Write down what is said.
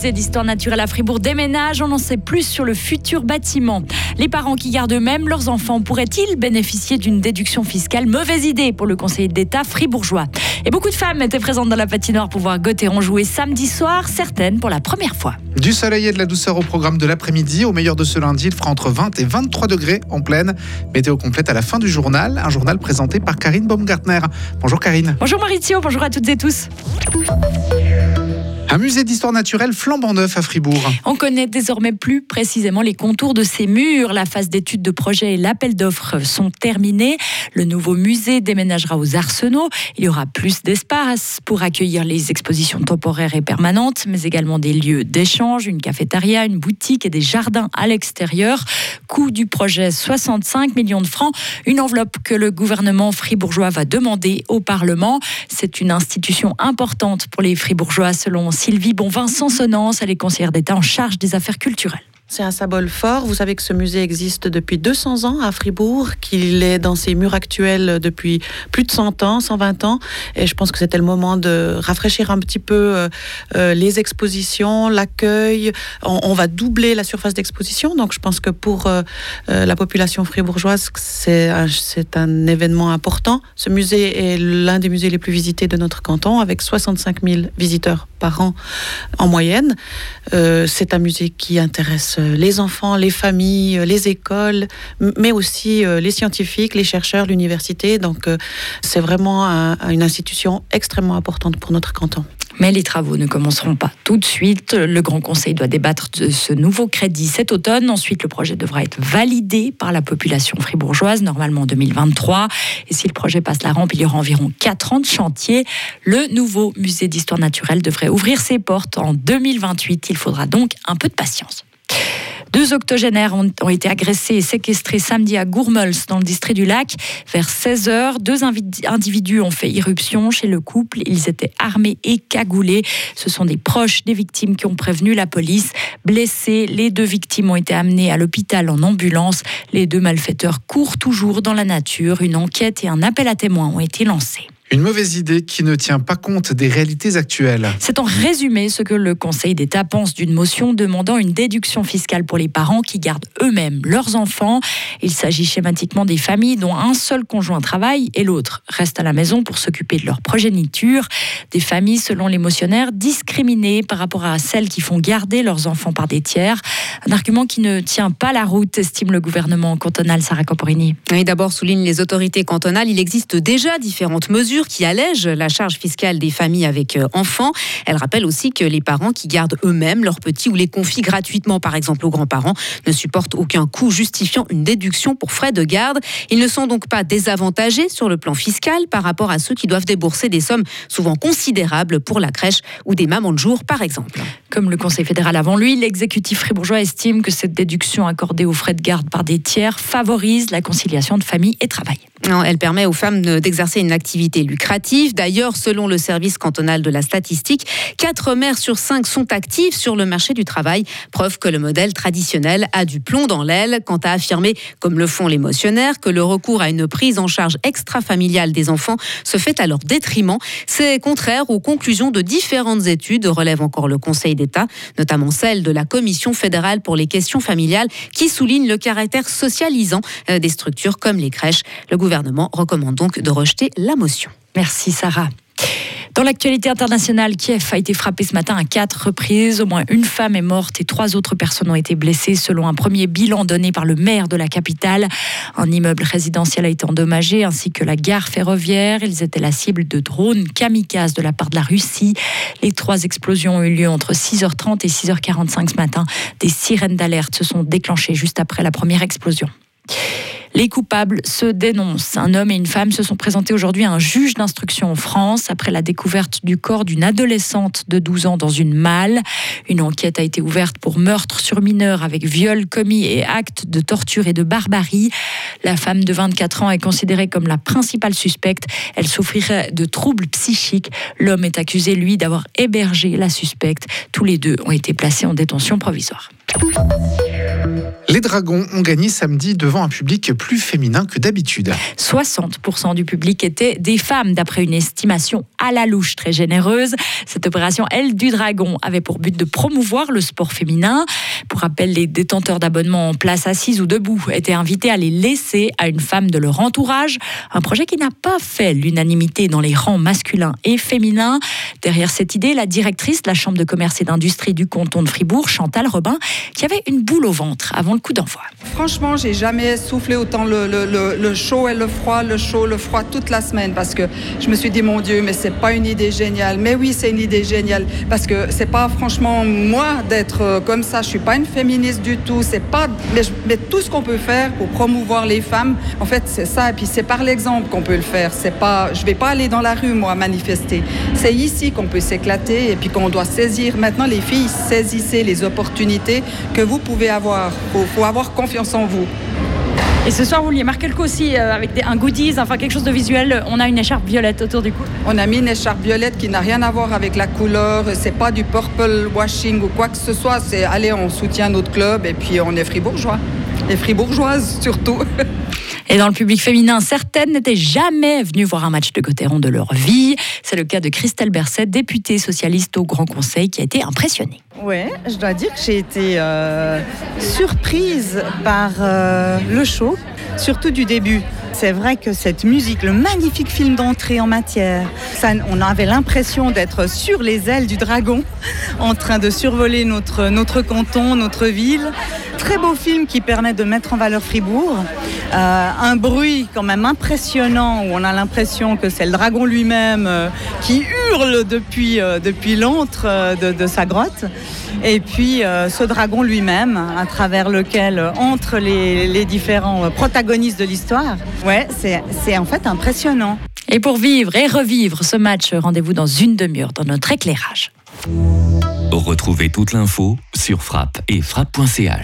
musée d'histoire naturelle à Fribourg déménage. On en sait plus sur le futur bâtiment. Les parents qui gardent eux-mêmes leurs enfants pourraient-ils bénéficier d'une déduction fiscale? Mauvaise idée pour le conseiller d'État fribourgeois. Et beaucoup de femmes étaient présentes dans la patinoire pour voir Gauthéron jouer samedi soir, certaines pour la première fois. Du soleil et de la douceur au programme de l'après-midi. Au meilleur de ce lundi, il fera entre 20 et 23 degrés en pleine. Météo complète à la fin du journal. Un journal présenté par Karine Baumgartner. Bonjour Karine. Bonjour Maurizio, bonjour à toutes et tous. Un musée d'histoire naturelle flambant neuf à Fribourg. On connaît désormais plus précisément les contours de ces murs. La phase d'étude de projet et l'appel d'offres sont terminés. Le nouveau musée déménagera aux Arsenaux. Il y aura plus d'espace pour accueillir les expositions temporaires et permanentes, mais également des lieux d'échange, une cafétéria, une boutique et des jardins à l'extérieur. Coût du projet 65 millions de francs, une enveloppe que le gouvernement fribourgeois va demander au Parlement. C'est une institution importante pour les fribourgeois selon Sylvie Bonvin-Sansonnance, elle est conseillère d'État en charge des affaires culturelles. C'est un symbole fort. Vous savez que ce musée existe depuis 200 ans à Fribourg, qu'il est dans ses murs actuels depuis plus de 100 ans, 120 ans. Et je pense que c'était le moment de rafraîchir un petit peu euh, euh, les expositions, l'accueil. On, va doubler la surface d'exposition. Donc je pense que pour euh, la population fribourgeoise, c'est un événement important. Ce musée est l'un des musées les plus visités de notre canton, avec 65 000 visiteurs par an en moyenne. c'est un musée qui intéresse euh, les enfants, les familles, euh, les écoles, mais aussi euh, les scientifiques, les chercheurs, l'université. Donc c'est vraiment une institution extrêmement importante pour notre canton. Mais les travaux ne commenceront pas tout de suite. Le Grand Conseil doit débattre de ce nouveau crédit cet automne. Ensuite, le projet devra être validé par la population fribourgeoise, normalement en 2023. Et si le projet passe la rampe, il y aura environ 4 ans de chantier. Le nouveau musée d'histoire naturelle devrait ouvrir ses portes en 2028. Il faudra donc un peu de patience. Deux octogénaires ont, été agressés et séquestrés samedi à Gourmels, dans le district du Lac. Vers 16h, deux individus ont fait irruption chez le couple. Ils étaient armés et cagoulés. Ce sont des proches des victimes qui ont prévenu la police. Blessés, les deux victimes ont été amenées à l'hôpital en ambulance. Les deux malfaiteurs courent toujours dans la nature. Une enquête et un appel à témoins ont été lancés. Une mauvaise idée qui ne tient pas compte des réalités actuelles. C'est en résumé ce que le Conseil d'État pense d'une motion demandant une déduction fiscale pour les parents qui gardent eux-mêmes leurs enfants. Il s'agit schématiquement des familles dont un seul conjoint travaille et l'autre reste à la maison pour s'occuper de leur progéniture. Des familles, selon les motionnaires, discriminées par rapport à celles qui font garder leurs enfants par des tiers. Un argument qui ne tient pas la route, estime le gouvernement cantonal Sarah Camporini. Oui, d'abord, souligne les autorités cantonales, il existe déjà différentes mesures qui allège la charge fiscale des familles avec euh, enfants. Elle rappelle aussi que les parents qui gardent eux-mêmes leurs petits ou les confient gratuitement, par exemple aux grands-parents, ne supportent aucun coût justifiant une déduction pour frais de garde. Ils ne sont donc pas désavantagés sur le plan fiscal par rapport à ceux qui doivent débourser des sommes souvent considérables pour la crèche ou des mamans de jour, par exemple. Comme le Conseil fédéral avant lui, l'exécutif fribourgeois estime que cette déduction accordée aux frais de garde par des tiers favorise la conciliation de famille et travail. Elle permet aux femmes d'exercer une activité lucrative. D'ailleurs, selon le service cantonal de la statistique, 4 mères sur 5 sont actives sur le marché du travail, preuve que le modèle traditionnel a du plomb dans l'aile quant à affirmer, comme le font les motionnaires, que le recours à une prise en charge extra-familiale des enfants se fait à leur détriment. C'est contraire aux conclusions de différentes études, relève encore le Conseil d'État, notamment celle de la Commission fédérale pour les questions familiales, qui souligne le caractère socialisant euh, des structures comme les crèches. Le gouvernement recommande donc de rejeter la motion. Merci Sarah. Dans l'actualité internationale, Kiev a été frappé ce matin à quatre reprises. Au moins une femme est morte et trois autres personnes ont été blessées selon un premier bilan donné par le maire de la capitale. Un immeuble résidentiel a été endommagé ainsi que la gare ferroviaire. Ils étaient la cible de drones kamikazes de la part de la Russie. Les trois explosions ont eu lieu entre 6h30 et 6h45 ce matin. Des sirènes d'alerte se sont déclenchées juste après la première explosion. Les coupables se dénoncent. Un homme et une femme se sont présentés aujourd'hui à un juge d'instruction en France après la découverte du corps d'une adolescente de 12 ans dans une malle. Une enquête a été ouverte pour meurtre sur mineur avec viol commis et acte de torture et de barbarie. La femme de 24 ans est considérée comme la principale suspecte. Elle souffrirait de troubles psychiques. L'homme est accusé, lui, d'avoir hébergé la suspecte. Tous les deux ont été placés en détention provisoire. Dragons ont gagné samedi devant un public plus féminin que d'habitude. 60% du public étaient des femmes, d'après une estimation à la louche très généreuse. Cette opération Elle du Dragon avait pour but de promouvoir le sport féminin. Pour rappel, les détenteurs d'abonnements en place assise ou debout étaient invités à les laisser à une femme de leur entourage. Un projet qui n'a pas fait l'unanimité dans les rangs masculins et féminins. Derrière cette idée, la directrice de la Chambre de commerce et d'industrie du canton de Fribourg, Chantal Robin, qui avait une boule au ventre avant le coup d'envoi. Franchement, j'ai jamais soufflé autant le, le, chaud et le froid, le chaud, le froid toute la semaine parce que je me suis dit, mon Dieu, mais c'est pas une idée géniale. Mais oui, c'est une idée géniale parce que c'est pas franchement moi d'être euh, comme ça. Je suis pas une féministe du tout. C'est pas, mais, mais, tout ce qu'on peut faire pour promouvoir les femmes, en fait, c'est ça. Et puis c'est par l'exemple qu'on peut le faire. C'est pas, je vais pas aller dans la rue moi manifester. C'est ici qu'on peut s'éclater et puis qu'on doit saisir. Maintenant, les filles, saisissez les opportunités que vous pouvez avoir. Faut, faut avoir confiance en vous. Et ce soir, vous vouliez marquer le coup aussi euh, avec un goodies, enfin quelque chose de visuel. On a une écharpe violette autour du cou. On a mis une écharpe violette qui n'a rien à voir avec la couleur. C'est pas du purple washing ou quoi que ce soit. C'est allez, on soutient notre club et puis on est fribourgeois. Et fribourgeoises surtout. Et dans le public féminin, certaines n'étaient jamais venues voir un match de Gauthieron de leur vie. C'est le cas de Christelle Berset, députée socialiste au Grand Conseil, qui a été impressionnée. Oui, je dois dire que j'ai été euh, surprise par euh, le show, surtout du début. C'est vrai que cette musique, le magnifique film d'entrée en matière, ça, on avait l'impression d'être sur les ailes du dragon, en train de survoler notre, notre canton, notre ville. Très beau film qui permet de mettre en valeur Fribourg. Euh, un bruit quand même impressionnant où on a l'impression que c'est le dragon lui-même euh, qui hurle depuis, euh, depuis l'antre de, sa grotte. Et puis ce dragon lui-même, à travers lequel entrent les, les différents protagonistes de l'histoire. Ouais, c'est en fait impressionnant. Et pour vivre et revivre ce match, rendez-vous dans une demi-heure dans notre éclairage. Retrouvez toute l'info sur frappe et frappe.ch.